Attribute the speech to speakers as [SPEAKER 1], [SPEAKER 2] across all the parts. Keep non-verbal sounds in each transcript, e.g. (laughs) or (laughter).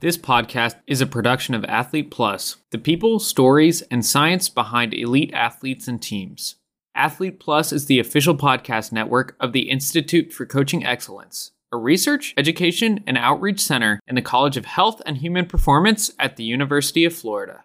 [SPEAKER 1] This podcast is a production of Athlete Plus, the people, stories, and science behind elite athletes and teams. Athlete Plus is the official podcast network of the Institute for Coaching Excellence, a research, education, and outreach center in the College of Health and Human Performance at the University of Florida.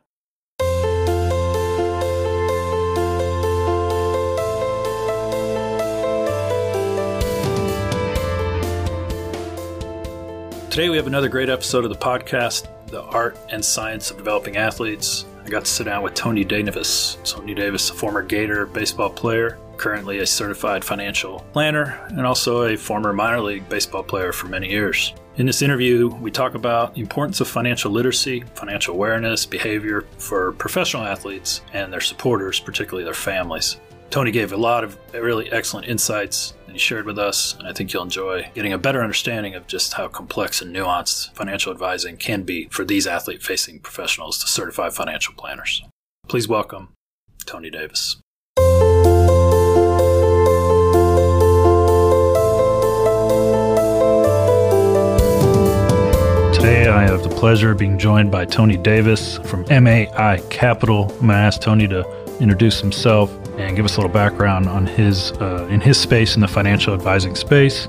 [SPEAKER 2] Today, we have another great episode of the podcast, The Art and Science of Developing Athletes. I got to sit down with Tony Davis. Tony Davis, a former Gator baseball player, currently a certified financial planner, and also a former minor league baseball player for many years. In this interview, we talk about the importance of financial literacy, financial awareness, behavior for professional athletes and their supporters, particularly their families. Tony gave a lot of really excellent insights that he shared with us, and I think you'll enjoy getting a better understanding of just how complex and nuanced financial advising can be for these athlete facing professionals to certify financial planners. Please welcome Tony Davis. Today, I have the pleasure of being joined by Tony Davis from MAI Capital. I'm going to ask Tony to introduce himself and give us a little background on his uh, in his space in the financial advising space.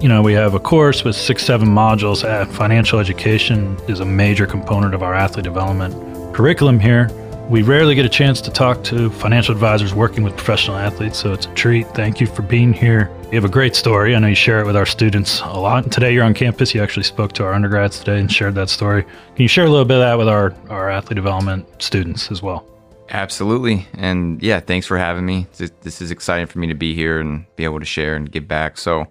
[SPEAKER 2] You know, we have a course with six, seven modules. At financial education is a major component of our athlete development curriculum here. We rarely get a chance to talk to financial advisors working with professional athletes, so it's a treat. Thank you for being here. You have a great story. I know you share it with our students a lot. Today you're on campus. You actually spoke to our undergrads today and shared that story. Can you share a little bit of that with our, our athlete development students as well?
[SPEAKER 3] Absolutely. And yeah, thanks for having me. This is exciting for me to be here and be able to share and give back. So,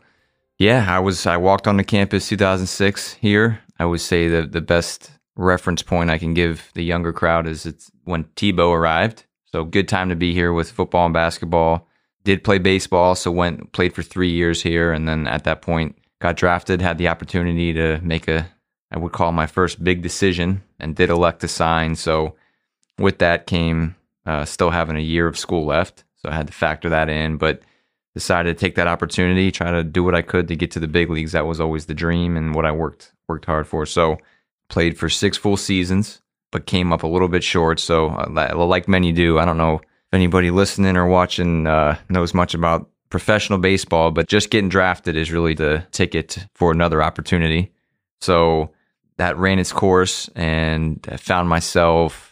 [SPEAKER 3] yeah, I was I walked on the campus 2006 here. I would say the the best reference point I can give the younger crowd is it's when Tebow arrived. So, good time to be here with football and basketball. Did play baseball, so went played for 3 years here and then at that point got drafted, had the opportunity to make a I would call my first big decision and did elect to sign. So, with that came uh, still having a year of school left. So I had to factor that in, but decided to take that opportunity, try to do what I could to get to the big leagues. That was always the dream and what I worked worked hard for. So played for six full seasons, but came up a little bit short. So uh, like many do, I don't know if anybody listening or watching uh, knows much about professional baseball, but just getting drafted is really the ticket for another opportunity. So that ran its course and I found myself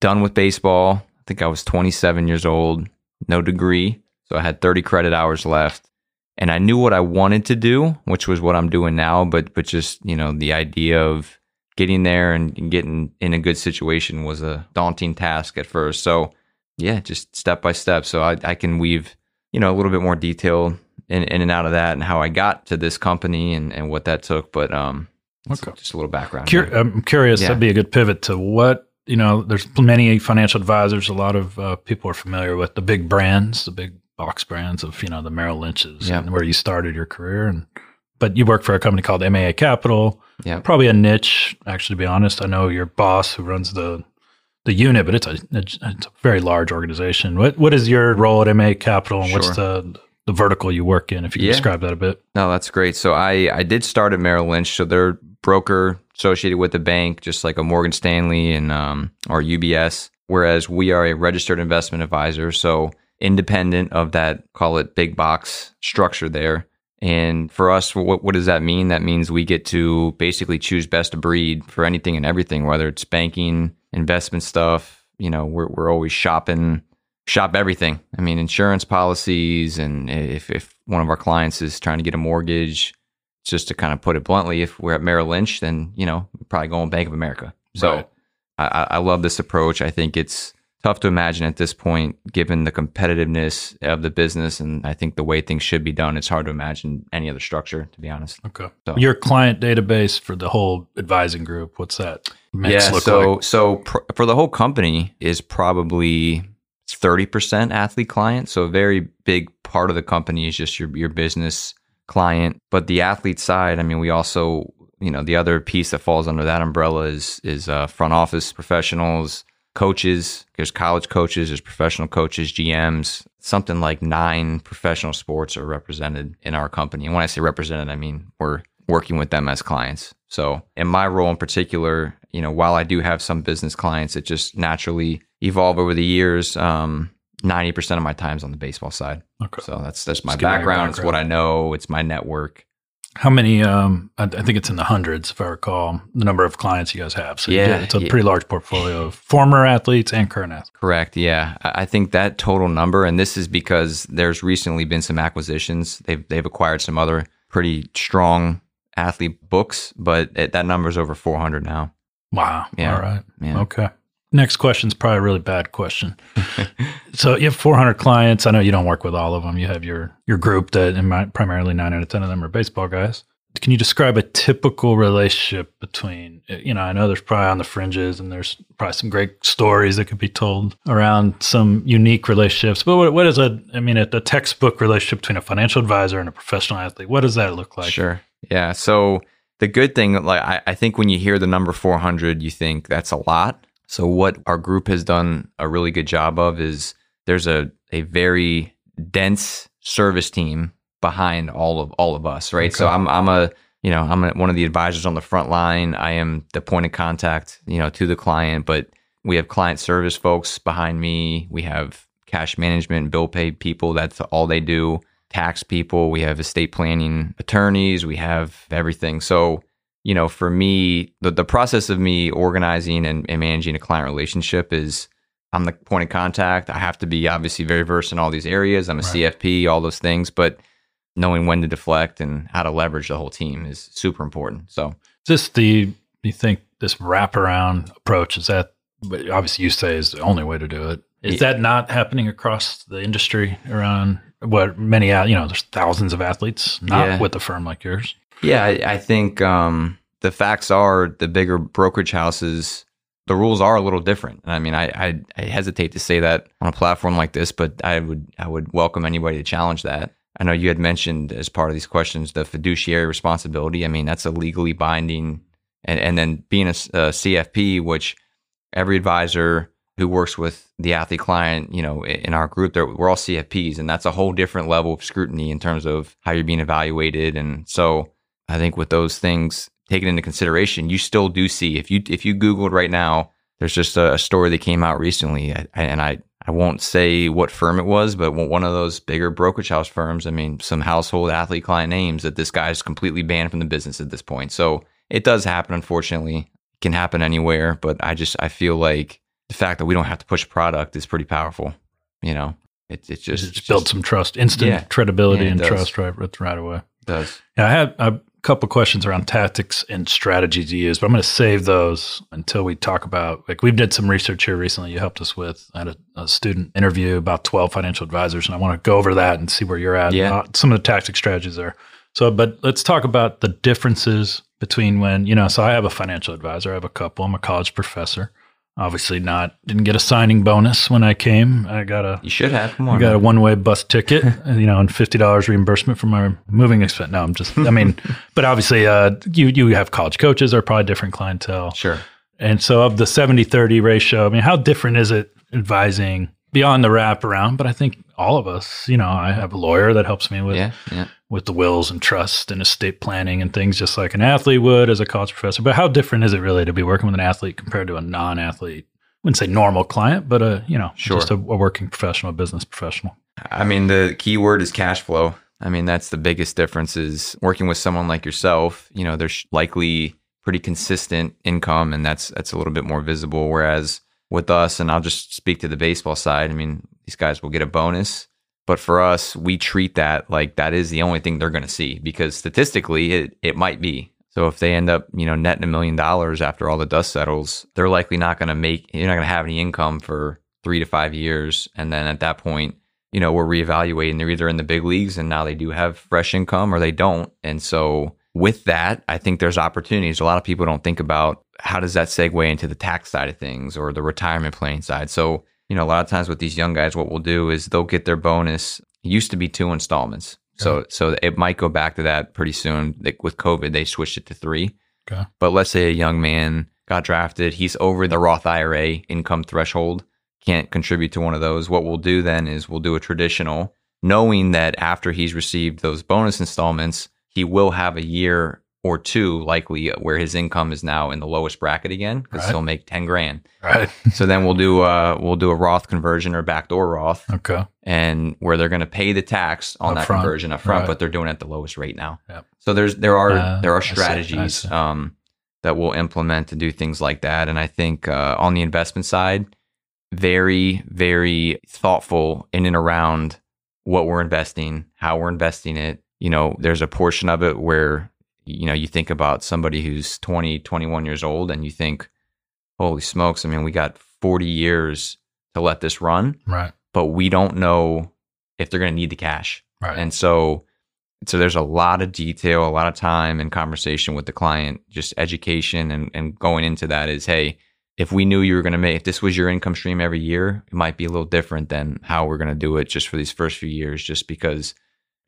[SPEAKER 3] done with baseball. I think I was 27 years old, no degree. So I had 30 credit hours left. And I knew what I wanted to do, which was what I'm doing now, but but just, you know, the idea of getting there and getting in a good situation was a daunting task at first. So yeah, just step by step. So I, I can weave, you know, a little bit more detail in, in and out of that and how I got to this company and, and what that took. But um, okay. just a little background.
[SPEAKER 2] Cur- I'm curious. Yeah. That'd be a good pivot to what you know, there's many financial advisors. A lot of uh, people are familiar with the big brands, the big box brands of you know the Merrill Lynch's, yeah. and where you started your career. And but you work for a company called MAI Capital. Yeah, probably a niche. Actually, to be honest, I know your boss who runs the the unit, but it's a it's a very large organization. What what is your role at MAI Capital, and sure. what's the the vertical you work in? If you can yeah. describe that a bit.
[SPEAKER 3] No, that's great. So I I did start at Merrill Lynch. So they're broker associated with the bank, just like a Morgan Stanley and um, or UBS. Whereas we are a registered investment advisor, so independent of that, call it big box structure there. And for us, what, what does that mean? That means we get to basically choose best of breed for anything and everything, whether it's banking, investment stuff. You know, we're we're always shopping, shop everything. I mean, insurance policies, and if if one of our clients is trying to get a mortgage, just to kind of put it bluntly, if we're at Merrill Lynch, then you know probably going Bank of America. So right. I, I love this approach. I think it's tough to imagine at this point, given the competitiveness of the business, and I think the way things should be done. It's hard to imagine any other structure, to be honest.
[SPEAKER 2] Okay. So, Your client database for the whole advising group, what's that?
[SPEAKER 3] yeah. so like? so pr- for the whole company is probably. 30% athlete client. So a very big part of the company is just your your business client. But the athlete side, I mean, we also, you know, the other piece that falls under that umbrella is is uh, front office professionals, coaches. There's college coaches, there's professional coaches, GMs. Something like nine professional sports are represented in our company. And when I say represented, I mean we're working with them as clients. So, in my role in particular, you know, while I do have some business clients, it just naturally evolve over the years. Um, 90% of my time's on the baseball side.
[SPEAKER 2] Okay.
[SPEAKER 3] So that's that's my
[SPEAKER 2] Just give me your
[SPEAKER 3] background. It's what I know. It's my network.
[SPEAKER 2] How many? Um, I, I think it's in the hundreds, if I recall, the number of clients you guys have. So
[SPEAKER 3] Yeah,
[SPEAKER 2] it's a
[SPEAKER 3] yeah.
[SPEAKER 2] pretty large portfolio of former athletes and current athletes.
[SPEAKER 3] Correct. Yeah, I I think that total number, and this is because there's recently been some acquisitions. They've they've acquired some other pretty strong athlete books, but it, that number is over 400 now.
[SPEAKER 2] Wow.
[SPEAKER 3] Yeah.
[SPEAKER 2] All right.
[SPEAKER 3] Yeah.
[SPEAKER 2] Okay. Next question is probably a really bad question. (laughs) so you have 400 clients. I know you don't work with all of them. You have your your group that, and my, primarily nine out of 10 of them are baseball guys. Can you describe a typical relationship between, you know, I know there's probably on the fringes and there's probably some great stories that could be told around some unique relationships. But what, what is a, I mean, a, a textbook relationship between a financial advisor and a professional athlete? What does that look like?
[SPEAKER 3] Sure. Yeah. So the good thing, like I, I think when you hear the number 400, you think that's a lot. So what our group has done a really good job of is there's a, a very dense service team behind all of all of us, right? So I'm I'm a you know I'm a, one of the advisors on the front line. I am the point of contact, you know, to the client. But we have client service folks behind me. We have cash management, bill pay people. That's all they do. Tax people. We have estate planning attorneys. We have everything. So you know, for me, the the process of me organizing and, and managing a client relationship is. I'm the point of contact. I have to be obviously very versed in all these areas. I'm a
[SPEAKER 2] Right.
[SPEAKER 3] CFP, all those things, but knowing when to deflect and how to leverage the whole team is super important. So
[SPEAKER 2] this the you think this wraparound approach is that but obviously you say is the only way to do it is
[SPEAKER 3] Yeah.
[SPEAKER 2] that not happening across the industry around what many you know there's thousands of athletes not
[SPEAKER 3] Yeah.
[SPEAKER 2] with a firm like yours
[SPEAKER 3] yeah, I, I think um, the facts are the bigger brokerage houses, the rules are a little different. And I mean, I, I I hesitate to say that on a platform like this, but I would I would welcome anybody to challenge that. I know you had mentioned as part of these questions the fiduciary responsibility. I mean, that's a legally binding, and and then being a CFP, which every advisor who works with the athlete client, you know, in our group, we're all CFPs, and that's a whole different level of scrutiny in terms of how you're being evaluated. And so, I think with those things taken into consideration, you still do see if you if you Googled right now, there's just a, story that came out recently, and I I won't say what firm it was, but one of those bigger brokerage house firms. I mean, some household athlete client names that this guy's completely banned from the business at this point. So it does happen, unfortunately. It can happen anywhere, but I just I feel like the fact that we don't have to push product is pretty powerful. You know, it it just,
[SPEAKER 2] just,
[SPEAKER 3] it's
[SPEAKER 2] build some trust instant
[SPEAKER 3] Yeah.
[SPEAKER 2] credibility
[SPEAKER 3] Yeah,
[SPEAKER 2] and
[SPEAKER 3] does.
[SPEAKER 2] trust right, right right away
[SPEAKER 3] does.
[SPEAKER 2] yeah, I had a couple questions around tactics and strategies you use, but I'm going to save those until we talk about. Like we've did some research here recently. You helped us with. I had a, a student interview about 12 financial advisors, and I want to go over that and see where you're at.
[SPEAKER 3] Yeah.
[SPEAKER 2] uh, some of the tactic strategies there. So, but let's talk about the differences between when you know. So I have a financial advisor. I have a couple. I'm a college professor. Obviously, not didn't get a signing bonus when I came. I got a
[SPEAKER 3] You should have. Come
[SPEAKER 2] I
[SPEAKER 3] on.
[SPEAKER 2] got a one way bus ticket, (laughs) you know, and fifty dollars reimbursement for my moving expense. No, I'm just, I mean, (laughs) but obviously, uh, you you have college coaches are probably different clientele,
[SPEAKER 3] Sure.
[SPEAKER 2] and so of the 70-30 ratio, I mean, how different is it advising beyond the wraparound? But I think all of us, you know, I have a lawyer that helps me with
[SPEAKER 3] Yeah. Yeah.
[SPEAKER 2] with the wills and trust and estate planning and things, just like an athlete would as a college professor. But how different is it really to be working with an athlete compared to a non-athlete? I wouldn't say normal client, but a you know,
[SPEAKER 3] Sure.
[SPEAKER 2] just a, a working professional, a business professional.
[SPEAKER 3] I mean, the key word is cash flow. I mean, that's the biggest difference is working with someone like yourself, you know, there's likely pretty consistent income and that's that's a little bit more visible. Whereas with us, and I'll just speak to the baseball side, I mean, these guys will get a bonus. But for us, we treat that like that is the only thing they're gonna see because statistically it, it might be. So if they end up, you know, netting a million dollars after all the dust settles, they're likely not gonna make you're not gonna have any income for three to five years. And then at that point, you know, we're reevaluating. They're either in the big leagues and now they do have fresh income or they don't. And so with that, I think there's opportunities. A lot of people don't think about how does that segue into the tax side of things or the retirement planning side. So, you know, a lot of times with these young guys, what we'll do is they'll get their bonus. It used to be two installments. So, uh-huh. so it might go back to that pretty soon. Like with COVID, they switched it to three.
[SPEAKER 2] Okay.
[SPEAKER 3] But let's say a young man got drafted, he's over the Roth IRA income threshold, can't contribute to one of those. What we'll do then is we'll do a traditional, knowing that after he's received those bonus installments, he will have a year or two, likely where his income is now in the lowest bracket again because
[SPEAKER 2] Right.
[SPEAKER 3] he'll make ten grand.
[SPEAKER 2] Right. (laughs)
[SPEAKER 3] So then we'll do uh we'll do a Roth conversion or backdoor Roth,
[SPEAKER 2] Okay.
[SPEAKER 3] and where they're going to pay the tax on
[SPEAKER 2] Up
[SPEAKER 3] that
[SPEAKER 2] front.
[SPEAKER 3] conversion up front,
[SPEAKER 2] Right.
[SPEAKER 3] but they're doing it at the lowest rate now.
[SPEAKER 2] Yep.
[SPEAKER 3] So there's there are
[SPEAKER 2] Uh,
[SPEAKER 3] there
[SPEAKER 2] I
[SPEAKER 3] are
[SPEAKER 2] see, I
[SPEAKER 3] strategies
[SPEAKER 2] see.
[SPEAKER 3] um, that we'll implement to do things like that, and I think uh, on the investment side, very very thoughtful in and around what we're investing, how we're investing it. You know, there's a portion of it where you know you think about somebody who's 20 21 years old and you think holy smokes i mean we got 40 years to let this run
[SPEAKER 2] Right.
[SPEAKER 3] but we don't know if they're going to need the cash
[SPEAKER 2] Right.
[SPEAKER 3] and so so there's a lot of detail a lot of time and conversation with the client just education and, and going into that is hey if we knew you were going to make if this was your income stream every year it might be a little different than how we're going to do it just for these first few years just because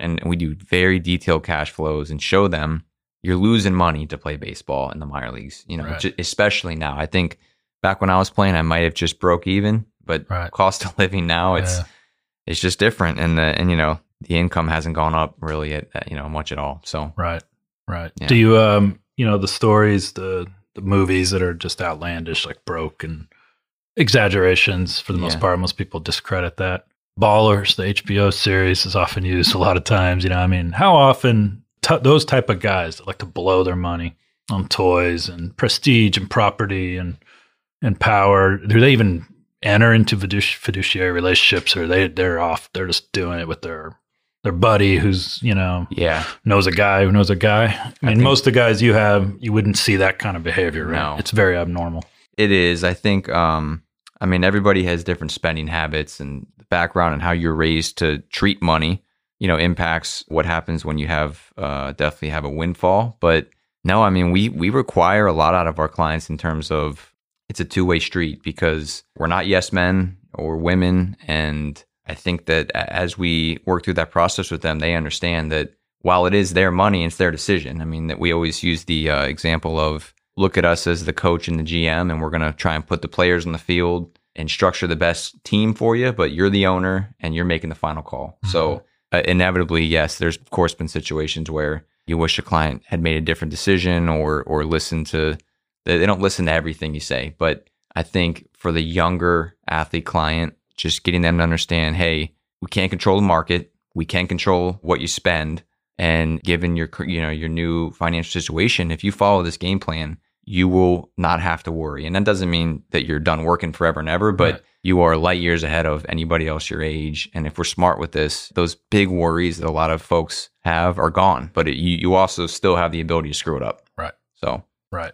[SPEAKER 3] and we do very detailed cash flows and show them you're losing money to play baseball in the minor leagues you know
[SPEAKER 2] Right.
[SPEAKER 3] especially now i think back when i was playing i might have just broke even but
[SPEAKER 2] Right.
[SPEAKER 3] cost of living now it's
[SPEAKER 2] Yeah.
[SPEAKER 3] it's just different and the and you know the income hasn't gone up really at, at, you know much at all so
[SPEAKER 2] Right. Right.
[SPEAKER 3] Yeah.
[SPEAKER 2] Do you um you know the stories the the movies that are just outlandish like broke and exaggerations for the most
[SPEAKER 3] Yeah.
[SPEAKER 2] part most people discredit that. Ballers, the HBO series is often used a lot of times, you know. I mean, how often t- those type of guys that like to blow their money on toys and prestige and property and and power, do they even enter into fiduci- fiduciary relationships or they they're off they're just doing it with their their buddy who's, you know,
[SPEAKER 3] yeah
[SPEAKER 2] knows a guy who knows a guy. I mean,
[SPEAKER 3] think-
[SPEAKER 2] most of the guys you have, you wouldn't see that kind of behavior, right?
[SPEAKER 3] No.
[SPEAKER 2] It's very abnormal.
[SPEAKER 3] It is. I think. Um, I mean, everybody has different spending habits and background and how you're raised to treat money. You know, impacts what happens when you have uh, definitely have a windfall. But no, I mean, we we require a lot out of our clients in terms of it's a two way street because we're not yes men or women, and I think that as we work through that process with them, they understand that while it is their money, it's their decision. I mean, that we always use the uh, example of look at us as the coach and the GM, and we're going to try and put the players on the field and structure the best team for you, but you're the owner and you're making the final call. So, uh, inevitably, yes, there's of course been situations where you wish a client had made a different decision or or listened to they they don't listen to everything you say, but I think for the younger athlete client, just getting them to understand, hey, we can't control the market, we can't control what you spend, and given your you know your new financial situation, if you follow this game plan, you will not have to worry. And that doesn't mean that you're done working forever and ever, but
[SPEAKER 2] Right.
[SPEAKER 3] you are light years ahead of anybody else your age. And if we're smart with this, those big worries that a lot of folks have are gone. But it, you you also still have the ability to screw it up.
[SPEAKER 2] Right.
[SPEAKER 3] So
[SPEAKER 2] Right.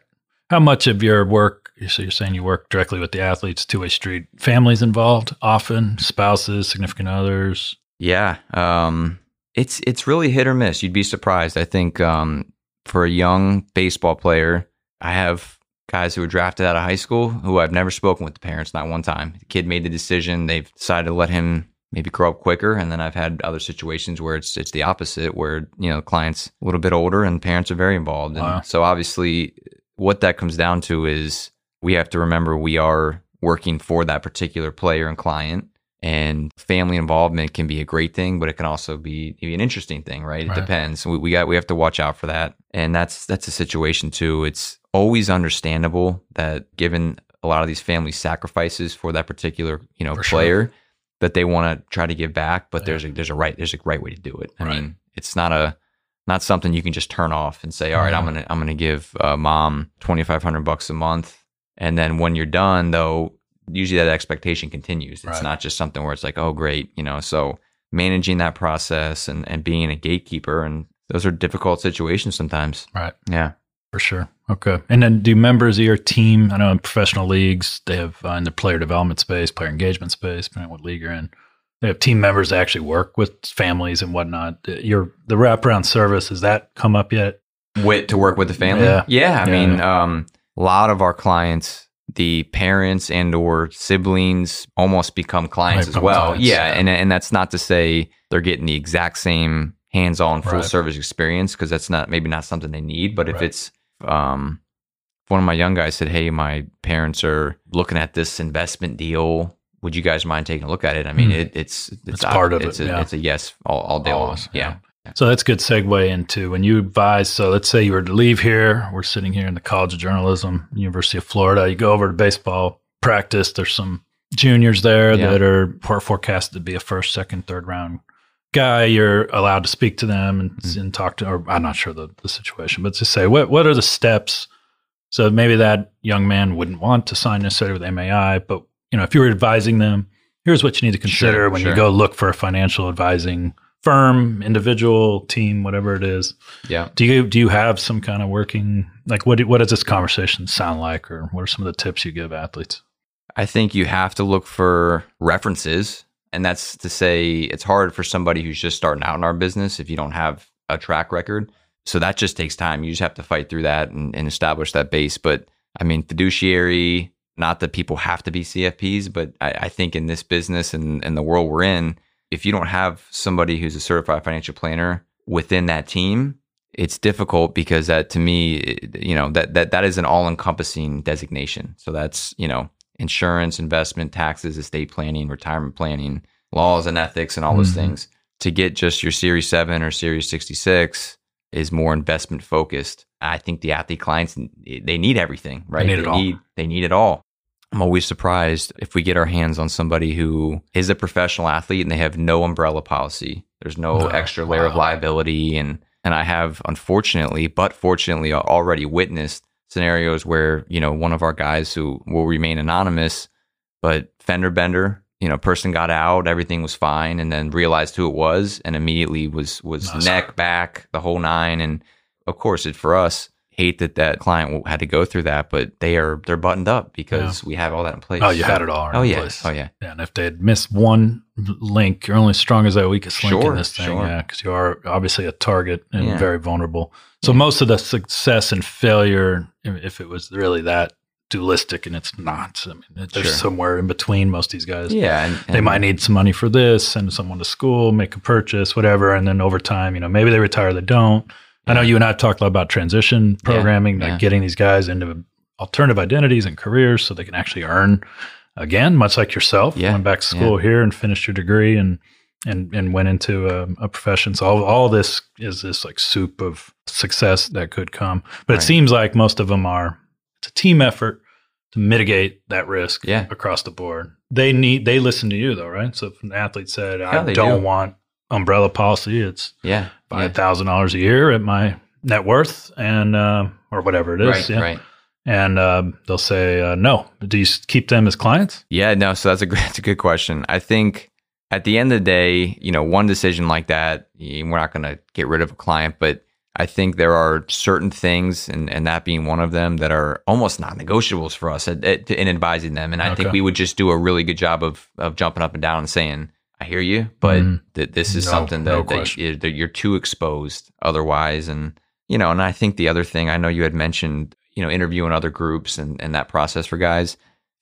[SPEAKER 2] How much of your work, so you're saying you work directly with the athletes, two way street, families involved often, spouses, significant others?
[SPEAKER 3] Yeah, um, it's it's really hit or miss. You'd be surprised. I think um, for a young baseball player, I have guys who were drafted out of high school who I've never spoken with the parents not one time. The kid made the decision. They've decided to let him maybe grow up quicker, and then I've had other situations where it's it's the opposite, where you know the client's a little bit older and parents are very involved. And
[SPEAKER 2] Wow.
[SPEAKER 3] so obviously, what that comes down to is we have to remember we are working for that particular player and client and family involvement can be a great thing, but it can also be, be an interesting thing, right? It
[SPEAKER 2] Right.
[SPEAKER 3] depends. We, we got we have to watch out for that, and that's that's a situation too. It's always understandable that given a lot of these family sacrifices for that particular you know
[SPEAKER 2] For sure.
[SPEAKER 3] player, that they want to try to give back, but
[SPEAKER 2] Yeah.
[SPEAKER 3] there's a there's a right there's a right way to do it. I
[SPEAKER 2] Right.
[SPEAKER 3] mean, it's not a not something you can just turn off and say, all right, I'm
[SPEAKER 2] Mhm.
[SPEAKER 3] gonna I'm gonna give uh, mom twenty five hundred bucks a month, and then when you're done, though, usually that expectation continues. It's
[SPEAKER 2] Right.
[SPEAKER 3] not just something where it's like, oh, great, you know. So managing that process and and being a gatekeeper, and those are difficult situations sometimes.
[SPEAKER 2] Right.
[SPEAKER 3] Yeah.
[SPEAKER 2] For sure. Okay. And then do members of your team, I know in professional leagues, they have uh, in the player development space, player engagement space, depending on what league you're in, they have team members that actually work with families and whatnot. Your the wraparound service, has that come up yet?
[SPEAKER 3] Wit to work with the family.
[SPEAKER 2] Yeah.
[SPEAKER 3] Yeah. I
[SPEAKER 2] Yeah.
[SPEAKER 3] mean, um, a lot of our clients, the parents and or siblings almost become clients as
[SPEAKER 2] become
[SPEAKER 3] well.
[SPEAKER 2] clients,
[SPEAKER 3] yeah,
[SPEAKER 2] yeah.
[SPEAKER 3] And and that's not to say they're getting the exact same hands-on full
[SPEAKER 2] Right.
[SPEAKER 3] service experience because that's not maybe not something they need. But if
[SPEAKER 2] Right.
[SPEAKER 3] it's um one of my young guys said, Hey, my parents are looking at this investment deal. Would you guys mind taking a look at it? I mean,
[SPEAKER 2] Hmm.
[SPEAKER 3] it, it's it's
[SPEAKER 2] It's part of
[SPEAKER 3] it's
[SPEAKER 2] it,
[SPEAKER 3] A,
[SPEAKER 2] yeah.
[SPEAKER 3] It's a yes all, all day
[SPEAKER 2] Always,
[SPEAKER 3] long. Yeah.
[SPEAKER 2] So that's a good segue into when you advise. So let's say you were to leave here. We're sitting here in the College of Journalism, University of Florida. You go over to baseball practice. There's some juniors there
[SPEAKER 3] Yeah.
[SPEAKER 2] that are for- forecasted to be a first, second, third round guy. You're allowed to speak to them and,
[SPEAKER 3] Mm.
[SPEAKER 2] and talk to. Or I'm not sure the, the situation, but to say what what are the steps. So maybe that young man wouldn't want to sign necessarily with MAI, but you know if you were advising them, here's what you need to consider
[SPEAKER 3] Sure,
[SPEAKER 2] when
[SPEAKER 3] sure.
[SPEAKER 2] you go look for a financial advising firm, individual, team, whatever it is.
[SPEAKER 3] Yeah.
[SPEAKER 2] Do you do you have some kind of working like what do- what does this conversation sound like, or what are some of the tips you give athletes?
[SPEAKER 3] I think you have to look for references. And that's to say, it's hard for somebody who's just starting out in our business if you don't have a track record. So that just takes time. You just have to fight through that and, and establish that base. But I mean, fiduciary, not that people have to be CFPs, but I, I think in this business and, and the world we're in, if you don't have somebody who's a certified financial planner within that team, it's difficult because that to me, you know, that that that is an all-encompassing designation. So that's, you know, insurance, investment, taxes, estate planning, retirement planning, laws and ethics and all those
[SPEAKER 2] Mhm.
[SPEAKER 3] things. To get just your Series 7 or Series 66 is more investment focused. I think the athlete clients they need everything, right?
[SPEAKER 2] They need it all.
[SPEAKER 3] need they need it all. I'm always surprised if we get our hands on somebody who is a professional athlete and they have no umbrella policy. There's no,
[SPEAKER 2] No,
[SPEAKER 3] extra layer of liability and and I have unfortunately, but fortunately already witnessed scenarios where, you know, one of our guys who will remain anonymous, but fender bender, you know, person got out, everything was fine and then realized who it was and immediately was was
[SPEAKER 2] That's
[SPEAKER 3] neck back, the whole nine. And of course it for us hate that that client had to go through that, but they are they're buttoned up because we have all that in place.
[SPEAKER 2] Oh, you
[SPEAKER 3] So-
[SPEAKER 2] had it all.
[SPEAKER 3] Oh
[SPEAKER 2] in
[SPEAKER 3] yeah.
[SPEAKER 2] place.
[SPEAKER 3] Oh yeah.
[SPEAKER 2] Yeah, and if they had missed one link, you're only as strong as that weakest link in this thing.
[SPEAKER 3] sure.
[SPEAKER 2] Yeah, because you are obviously a target and
[SPEAKER 3] Yeah.
[SPEAKER 2] very vulnerable. So most of the success and failure, if it was really that dualistic, and it's not. I mean, there's
[SPEAKER 3] Sure. somewhere
[SPEAKER 2] somewhere in between most of these guys.
[SPEAKER 3] Yeah, and,
[SPEAKER 2] They might need some money for this, send someone to school, make a purchase, whatever, and then over time, you know, maybe they retire, they don't. I know you and I talked a lot about transition programming, like getting these guys into alternative identities and careers so they can actually earn again, much like yourself.
[SPEAKER 3] Yeah,
[SPEAKER 2] Went back to school here and finished your degree and and and went into a, a profession. So all, all this is this like soup of success that could come. But
[SPEAKER 3] Right.
[SPEAKER 2] it seems like most of them are it's a team effort to mitigate that risk
[SPEAKER 3] Yeah.
[SPEAKER 2] across the board. They need they listen to you though, right? So if an athlete said, I don't
[SPEAKER 3] do.
[SPEAKER 2] want umbrella policy, it's
[SPEAKER 3] yeah,
[SPEAKER 2] five thousand dollars a year at my net worth and uh, or whatever it is. yeah.
[SPEAKER 3] right,
[SPEAKER 2] yeah.
[SPEAKER 3] right.
[SPEAKER 2] And um, they'll say uh, no. Do you keep them as clients?
[SPEAKER 3] Yeah, no, so that's a (laughs) that's a good question. I think at the end of the day, you know, one decision like that, we're not going to get rid of a client, but I think there are certain things, and, and that being one of them, that are almost non-negotiables for us at, at, in advising them. And I
[SPEAKER 2] Okay.
[SPEAKER 3] think we would just do a really good job of of jumping up and down and saying, "I hear you," but
[SPEAKER 2] Mhm.
[SPEAKER 3] that this is
[SPEAKER 2] No,
[SPEAKER 3] something that,
[SPEAKER 2] no
[SPEAKER 3] that, you, that you're too exposed otherwise. And you know, and I think the other thing I know you had mentioned, you know, interviewing other groups and and that process for guys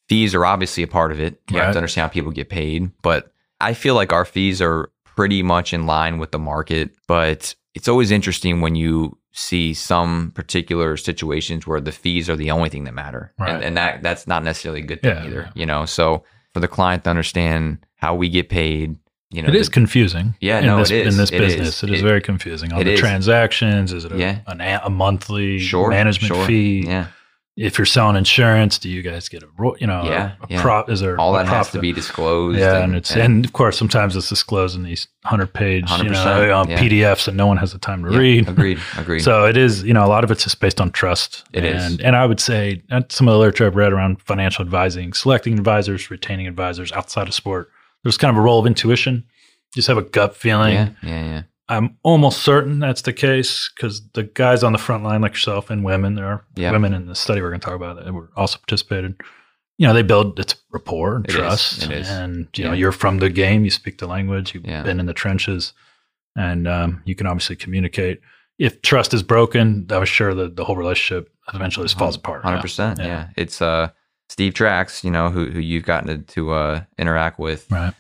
[SPEAKER 3] fees are obviously a part of it. You have to understand how people get paid. But I feel like our fees are pretty much in line with the market. But it's always interesting when you see some particular situations where the fees are the only thing that matter.
[SPEAKER 2] Right.
[SPEAKER 3] And, and that that's not necessarily a good thing
[SPEAKER 2] Yeah,
[SPEAKER 3] either.
[SPEAKER 2] yeah.
[SPEAKER 3] You know, so for the client to understand how we get paid, you know,
[SPEAKER 2] It is
[SPEAKER 3] the-
[SPEAKER 2] confusing.
[SPEAKER 3] Yeah,
[SPEAKER 2] in
[SPEAKER 3] no,
[SPEAKER 2] this,
[SPEAKER 3] it is.
[SPEAKER 2] in this
[SPEAKER 3] It is.
[SPEAKER 2] business. It is
[SPEAKER 3] It-
[SPEAKER 2] very confusing. All the
[SPEAKER 3] is.
[SPEAKER 2] transactions. Is it a,
[SPEAKER 3] Yeah.
[SPEAKER 2] an, a- a monthly
[SPEAKER 3] sure,
[SPEAKER 2] management
[SPEAKER 3] sure.
[SPEAKER 2] fee?
[SPEAKER 3] Yeah.
[SPEAKER 2] If you're selling insurance, do you guys get a you know
[SPEAKER 3] Yeah,
[SPEAKER 2] a, a
[SPEAKER 3] yeah.
[SPEAKER 2] prop? Is there
[SPEAKER 3] All that has to be disclosed.
[SPEAKER 2] Yeah, and, it's and, of course sometimes it's disclosed in these hundred page you know, uh,
[SPEAKER 3] yeah.
[SPEAKER 2] PDFs and no one has the time to
[SPEAKER 3] yeah,
[SPEAKER 2] read.
[SPEAKER 3] Agreed. Agreed. (laughs)
[SPEAKER 2] So it is, you know, a lot of it's just based on trust.
[SPEAKER 3] It is.
[SPEAKER 2] and, And I would say some of the literature I've read around financial advising, selecting advisors, retaining advisors outside of sport, there's kind of a role of intuition. You just have a gut feeling.
[SPEAKER 3] yeah, yeah, yeah.
[SPEAKER 2] I'm almost certain that's the case because the guys on the front line, like yourself and women, there are
[SPEAKER 3] Yeah.
[SPEAKER 2] women in the study we're going to talk about that were also participated. You know, they build it's rapport and
[SPEAKER 3] It
[SPEAKER 2] trust,
[SPEAKER 3] is.
[SPEAKER 2] and you know, you're from the game, you speak the language, you've
[SPEAKER 3] Yeah.
[SPEAKER 2] been in the trenches, and um, you can obviously communicate. If trust is broken, I was sure that the whole relationship eventually just falls apart.
[SPEAKER 3] Hundred percent.
[SPEAKER 2] Yeah.
[SPEAKER 3] Yeah. It's uh Steve Trax, you know, who who you've gotten to, to uh interact with.
[SPEAKER 2] Right.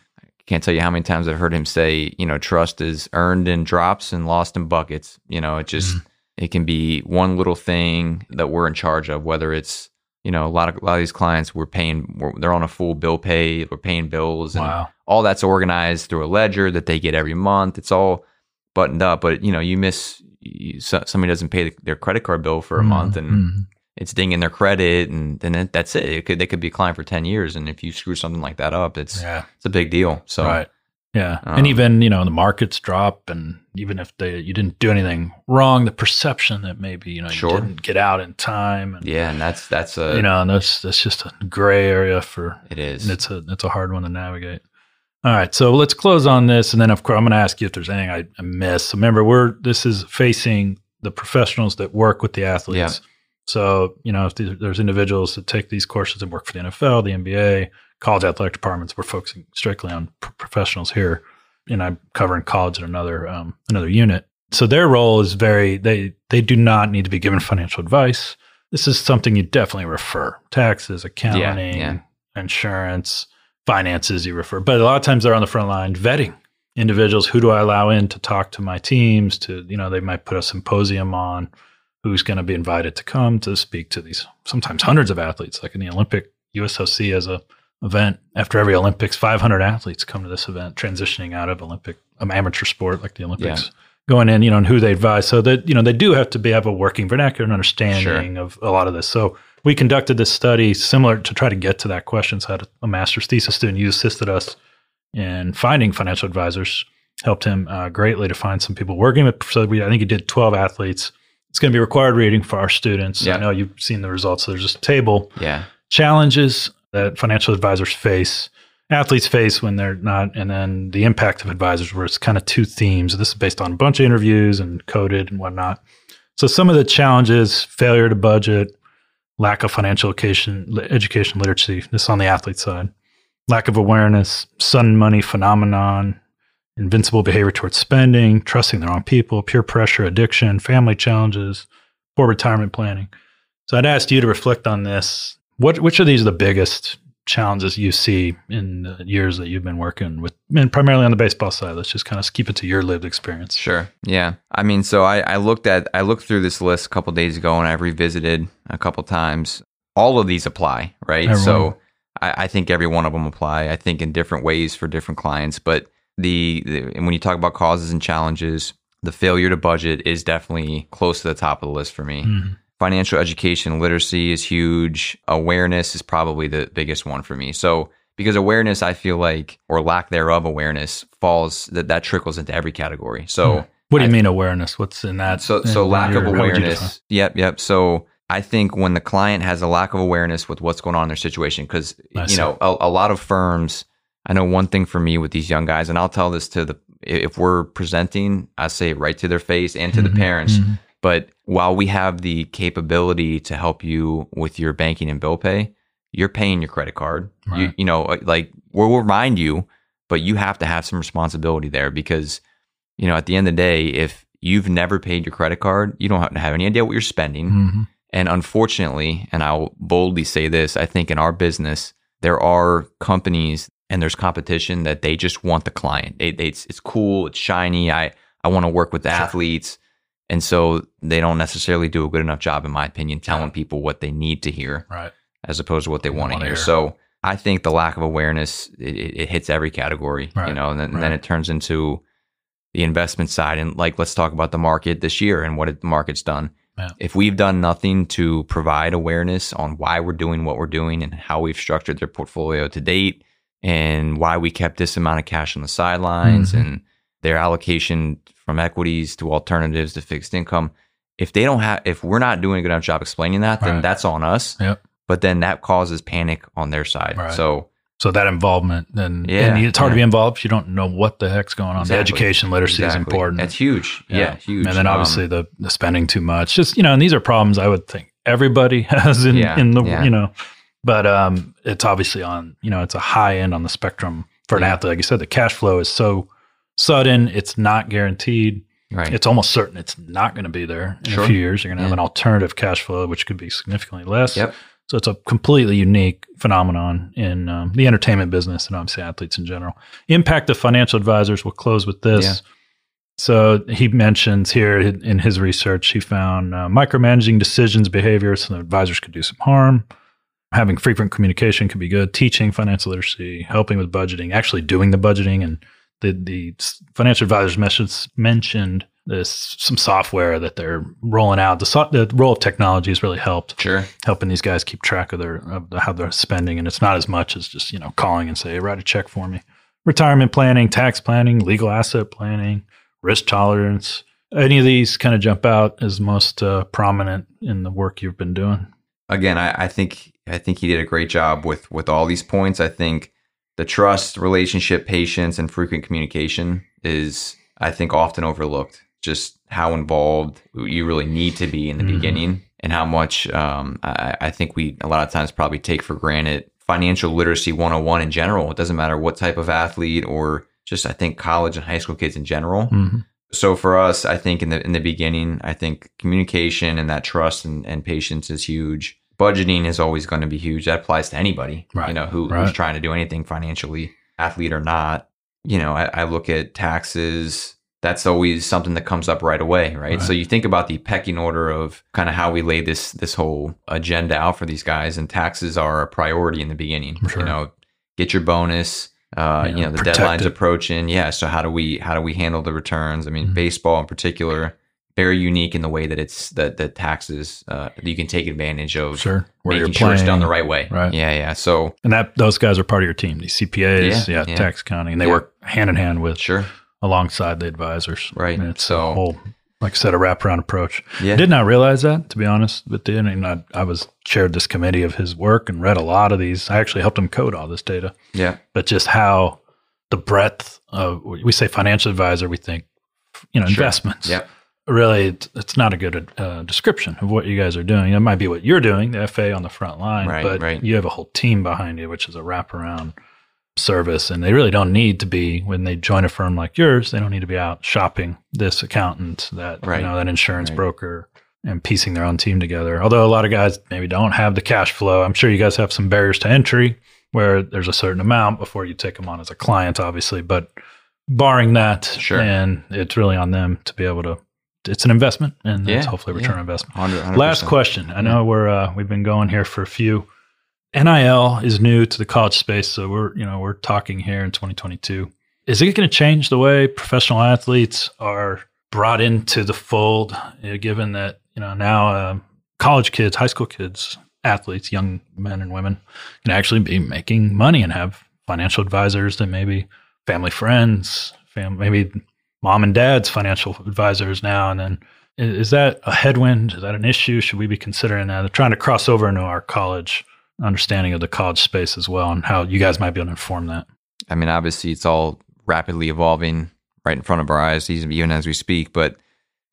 [SPEAKER 3] Can't tell you how many times I've heard him say, you know, trust is earned in drops and lost in buckets. You know, it just
[SPEAKER 2] Mm-hmm.
[SPEAKER 3] it can be one little thing that we're in charge of, whether it's you know a lot of a lot of these clients we're paying we're, they're on a full bill pay we're paying bills and
[SPEAKER 2] Wow.
[SPEAKER 3] all that's organized through a ledger that they get every month it's all buttoned up. But you know, you miss you, somebody doesn't pay the, their credit card bill for a month, and
[SPEAKER 2] Mhm.
[SPEAKER 3] It's dinging their credit, and then it, that's it. it could, they could be a client for ten years, and if you screw something like that up, it's
[SPEAKER 2] yeah,
[SPEAKER 3] it's a big deal. So
[SPEAKER 2] right. Yeah,
[SPEAKER 3] um,
[SPEAKER 2] and even you know the markets drop, and even if they you didn't do anything wrong, the perception that maybe you know
[SPEAKER 3] Sure.
[SPEAKER 2] you didn't get out in time, and
[SPEAKER 3] yeah, and that's that's a
[SPEAKER 2] you know, and that's that's just a gray area for
[SPEAKER 3] it is.
[SPEAKER 2] and it's a it's a hard one to navigate. All right, so let's close on this, and then of course I'm going to ask you if there's anything I, I missed. So remember, we're this is facing the professionals that work with the athletes. So you know, if there's individuals that take these courses and work for the NFL, the NBA, college athletic departments, we're focusing strictly on pro- professionals here, and I'm covering college in another um, another unit. So their role is very they they do not need to be given financial advice. This is something you definitely refer taxes, accounting,
[SPEAKER 3] yeah.
[SPEAKER 2] insurance, finances. You refer, but a lot of times they're on the front line vetting individuals. Who do I allow in to talk to my teams? To you know, they might put a symposium on who's going to be invited to come to speak to these sometimes hundreds of athletes, like in the Olympic USOC as a event after every Olympics, 500 athletes come to this event, transitioning out of Olympic um, amateur sport like the Olympics, going in, you know, and who they advise. So that you know they do have to be have a working vernacular and understanding of a lot of this. So we conducted this study similar to try to get to that question. So I had a master's thesis student. You assisted us in finding financial advisors, helped him uh, greatly to find some people working with. So we, I think he did 12 athletes. It's going to be required reading for our students.
[SPEAKER 3] Yeah.
[SPEAKER 2] I know you've seen the results. So there's this table
[SPEAKER 3] yeah,
[SPEAKER 2] challenges that financial advisors face, athletes face when they're not, and then the impact of advisors, where it's kind of two themes. This is based on a bunch of interviews and coded and whatnot. So some of the challenges: failure to budget, lack of financial education, education literacy. This is on the athlete side. Lack of awareness, sudden money phenomenon, invincible behavior towards spending, trusting the wrong people, peer pressure, addiction, family challenges, poor retirement planning. So I'd asked you to reflect on this. What which of these are the biggest challenges you see in the years that you've been working with, and primarily on the baseball side? Let's just kind of keep it to your lived experience.
[SPEAKER 3] Sure. Yeah. I mean, so I, I looked at I looked through this list a couple days ago, and I've revisited a couple times. All of these apply, right?
[SPEAKER 2] Every one.
[SPEAKER 3] So I, I think every one of them apply. I think in different ways for different clients, but the, the and when you talk about causes and challenges, the failure to budget is definitely close to the top of the list for me.
[SPEAKER 2] Mhm.
[SPEAKER 3] Financial education literacy is huge. Awareness is probably the biggest one for me. So because awareness, I feel like, or lack thereof awareness, falls that that trickles into every category. So.
[SPEAKER 2] Hmm. What do you
[SPEAKER 3] I-
[SPEAKER 2] mean awareness? What's in that?
[SPEAKER 3] So so lack of
[SPEAKER 2] your- how would you define-
[SPEAKER 3] awareness. Yep, yep. So I think when the client has a lack of awareness with what's going on in their situation, because you know a, a lot of firms. I know one thing for me with these young guys, and I'll tell this to the if we're presenting, I say it right to their face and to
[SPEAKER 2] Mhm,
[SPEAKER 3] the parents.
[SPEAKER 2] mhm.
[SPEAKER 3] But while we have the capability to help you with your banking and bill pay, you're paying your credit card. You,
[SPEAKER 2] Right.
[SPEAKER 3] you know, like we'll remind you, but you have to have some responsibility there because, you know, at the end of the day, if you've never paid your credit card, you don't have to have any idea what you're spending.
[SPEAKER 2] Mhm.
[SPEAKER 3] And unfortunately, and I'll boldly say this, I think in our business, there are companies and there's competition that they just want the client. They, they, it's, it's cool, it's shiny. I, I want to work with athletes. And so they don't necessarily do a good enough job, in my opinion, telling
[SPEAKER 2] Yeah.
[SPEAKER 3] people what they need to hear
[SPEAKER 2] Right.
[SPEAKER 3] as opposed to what they
[SPEAKER 2] They
[SPEAKER 3] want to hear.
[SPEAKER 2] hear.
[SPEAKER 3] So I think the lack of awareness it, it it hits every category, you know, and then, and then it turns into the investment side. And like, let's talk about the market this year and what it, the market's done.
[SPEAKER 2] Yeah.
[SPEAKER 3] If we've done nothing to provide awareness on why we're doing what we're doing and how we've structured their portfolio to date and why we kept this amount of cash on the sidelines
[SPEAKER 2] Mhm.
[SPEAKER 3] and their allocation from equities to alternatives to fixed income, if they don't have, if we're not doing a good enough job explaining that, then
[SPEAKER 2] Right.
[SPEAKER 3] that's on us
[SPEAKER 2] Yep.
[SPEAKER 3] but then that causes panic on their side.
[SPEAKER 2] Right.
[SPEAKER 3] So
[SPEAKER 2] So that involvement, and,
[SPEAKER 3] Yeah,
[SPEAKER 2] and it's hard to be involved if you don't know what the heck's going on.
[SPEAKER 3] Exactly.
[SPEAKER 2] The education literacy is important.
[SPEAKER 3] That's huge. Yeah, huge.
[SPEAKER 2] And then obviously
[SPEAKER 3] Um,
[SPEAKER 2] the, the spending too much. Just you know, and these are problems I would think everybody (laughs) has in,
[SPEAKER 3] Yeah,
[SPEAKER 2] in the
[SPEAKER 3] yeah.
[SPEAKER 2] you know, but um, it's obviously on you know it's a high end on the spectrum for an
[SPEAKER 3] Yeah.
[SPEAKER 2] athlete. Like you said, the cash flow is so sudden; it's not guaranteed.
[SPEAKER 3] right.
[SPEAKER 2] It's almost certain it's not going to be there in
[SPEAKER 3] Sure.
[SPEAKER 2] a few years. You're going to have an alternative cash flow, which could be significantly less.
[SPEAKER 3] Yep.
[SPEAKER 2] So it's a completely unique phenomenon in um, the entertainment business and obviously athletes in general. Impact of financial advisors. We'll close with this.
[SPEAKER 3] Yeah.
[SPEAKER 2] So he mentions here in his research, he found uh, micromanaging decisions, behaviors, so the advisors could do some harm. Having frequent communication could be good. Teaching financial literacy, helping with budgeting, actually doing the budgeting and the the financial advisors mentioned mentioned this some software that they're rolling out. The, so, the role of technology has really helped.
[SPEAKER 3] Sure.
[SPEAKER 2] Helping these guys keep track of their of how they're spending, and it's not as much as just you know calling and say, write a check for me. Retirement planning, tax planning, legal asset planning, risk tolerance. Any of these kind of jump out as most uh, prominent in the work you've been doing?
[SPEAKER 3] Again, I, I think I think he did a great job with with all these points. I think the trust, relationship, patience, and frequent communication is, I think, often overlooked. Just how involved you really need to be in the mm-hmm. beginning, and how much um, I, I, think we a lot of times probably take for granted financial literacy 101 in general. It doesn't matter what type of athlete or just I think college and high school kids in general. Mm-hmm. So for us, I think in the in the beginning, I think communication and that trust and, and patience is huge budgeting is always going to be huge. That applies to anybody, right. you know, who, right. who's trying to do anything financially, athlete or not. You know, I, I, look at taxes. That's always something that comes up right away, right? right? So you think about the pecking order of kind of how we lay this this whole agenda out for these guys, and taxes are a priority in the beginning. Sure. You know, get your bonus. Uh, yeah, you know, the deadline's it. approaching. Yeah. So how do we how do we handle the returns? I mean, mm-hmm. baseball in particular very unique in the way that it's that the taxes uh, that you can take advantage of
[SPEAKER 2] sure
[SPEAKER 3] Where making sure it's done the right way. right. Yeah yeah so
[SPEAKER 2] and that those guys are part of your team these CPAs yeah, yeah, yeah. tax accounting and they yeah. work hand in hand with
[SPEAKER 3] sure.
[SPEAKER 2] alongside the advisors.
[SPEAKER 3] Right
[SPEAKER 2] and it's so a whole like I said a wraparound approach. Yeah. I did not realize that to be honest but then and I, I was chaired this committee of his work and read a lot of these. I actually helped him code all this data.
[SPEAKER 3] Yeah.
[SPEAKER 2] But just how the breadth of we say financial advisor we think you know sure. investments.
[SPEAKER 3] Yeah
[SPEAKER 2] really it's, it's not a good uh, description of what you guys are doing. It might be what you're doing, the FA on the front line, right, but right. you have a whole team behind you, which is a wraparound service. And they really don't need to be when they join a firm like yours. They don't need to be out shopping this accountant, that right. you know, that insurance broker, and piecing their own team together. Although a lot of guys maybe don't have the cash flow. I'm sure you guys have some barriers to entry where there's a certain amount before you take them on as a client, obviously, but barring that,
[SPEAKER 3] sure.
[SPEAKER 2] and it's really on them to be able to it's an investment and yeah, it's hopefully a return yeah. investment. 100, 100%. Last question. I know we're uh, we've been going here for a few. NIL is new to the college space, so we're you know we're talking here in 2022. Is it going to change the way professional athletes are brought into the fold? You know, given that you know now uh, college kids, high school kids, athletes, young men and women can actually be making money and have financial advisors that maybe family friends, fam- maybe mom and dad's financial advisors now. And then is that a headwind? Is that an issue? Should we be considering that? They're trying to cross over into our college understanding of the college space as well and how you guys might be able to inform that.
[SPEAKER 3] I mean, obviously, it's all rapidly evolving right in front of our eyes, even as we speak. But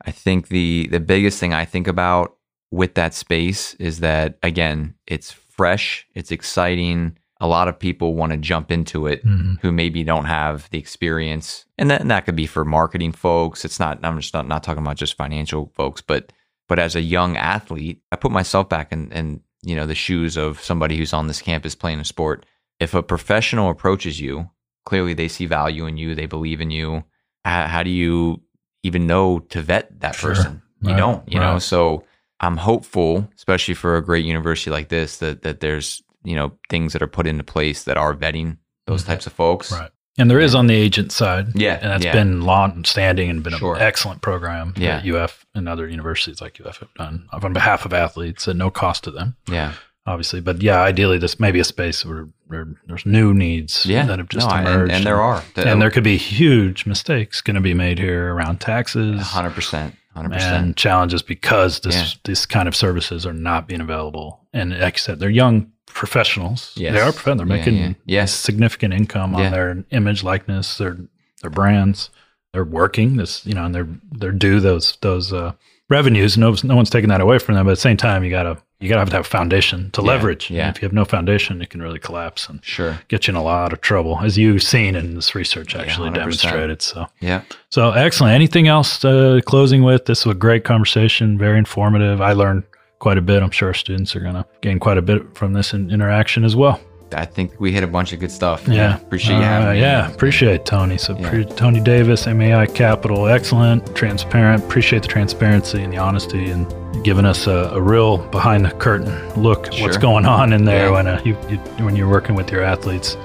[SPEAKER 3] I think the the biggest thing I think about with that space is that again, it's fresh, it's exciting, a lot of people want to jump into it mm-hmm. who maybe don't have the experience. And that, and that could be for marketing folks. It's not, I'm just not, not talking about just financial folks, but, but as a young athlete, I put myself back in, in, you know, the shoes of somebody who's on this campus playing a sport. If a professional approaches you, clearly they see value in you, they believe in you. How, how do you even know to vet that sure. person? You right. don't, you right. know? So I'm hopeful, especially for a great university like this, that, that there's you know things that are put into place that are vetting those mm-hmm. types of folks.
[SPEAKER 2] Right. And there is on the agent side.
[SPEAKER 3] Yeah.
[SPEAKER 2] And that's
[SPEAKER 3] yeah.
[SPEAKER 2] been long standing and been sure. an excellent program
[SPEAKER 3] yeah.
[SPEAKER 2] that UF and other universities like UF have done on behalf of athletes at no cost to them.
[SPEAKER 3] Yeah.
[SPEAKER 2] Obviously. But yeah, ideally this may be a space where, where there's new needs
[SPEAKER 3] yeah.
[SPEAKER 2] that have just
[SPEAKER 3] no,
[SPEAKER 2] emerged.
[SPEAKER 3] And, and there are.
[SPEAKER 2] and there could be huge mistakes going to be made here around taxes.
[SPEAKER 3] hundred percent. 100%.
[SPEAKER 2] And challenges because this yeah. this kind of services are not being available. And like I said, they're young professionals. Yes. They are professionals. They're making yeah.
[SPEAKER 3] Yes.
[SPEAKER 2] significant income on their image likeness, their their brands. They're working this, you know, and they're they're due those those uh, revenues. No, no one's taking that away from them. But at the same time, you gotta you gotta have to have a foundation to leverage.
[SPEAKER 3] Yeah.
[SPEAKER 2] And if you have no foundation, it can really collapse and
[SPEAKER 3] sure
[SPEAKER 2] get you in a lot of trouble, as you've seen in this research actually demonstrated. So
[SPEAKER 3] yeah.
[SPEAKER 2] So excellent. Anything else uh, closing with? This was a great conversation, very informative. I learned quite a bit. I'm sure our students are going to gain quite a bit from this in interaction as well.
[SPEAKER 3] I think we hit a bunch of good stuff.
[SPEAKER 2] Yeah.
[SPEAKER 3] Appreciate you having uh,
[SPEAKER 2] me. Yeah. Appreciate Tony. So, yeah. pre- Tony Davis, MAI Capital, excellent, transparent. Appreciate the transparency and the honesty and giving us a, a real behind the curtain look sure. what's going on in there yeah. when, uh, you, you, when you're working with your athletes.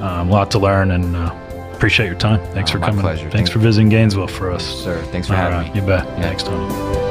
[SPEAKER 2] Um, a lot to learn and uh, Appreciate your time. Thanks
[SPEAKER 3] Oh,
[SPEAKER 2] for
[SPEAKER 3] my
[SPEAKER 2] coming.
[SPEAKER 3] pleasure.
[SPEAKER 2] Thanks
[SPEAKER 3] Thank
[SPEAKER 2] for visiting Gainesville for us.
[SPEAKER 3] Sir, thanks for
[SPEAKER 2] All
[SPEAKER 3] having
[SPEAKER 2] right,
[SPEAKER 3] me.
[SPEAKER 2] You bet.
[SPEAKER 3] Yeah.
[SPEAKER 2] Thanks, Tony.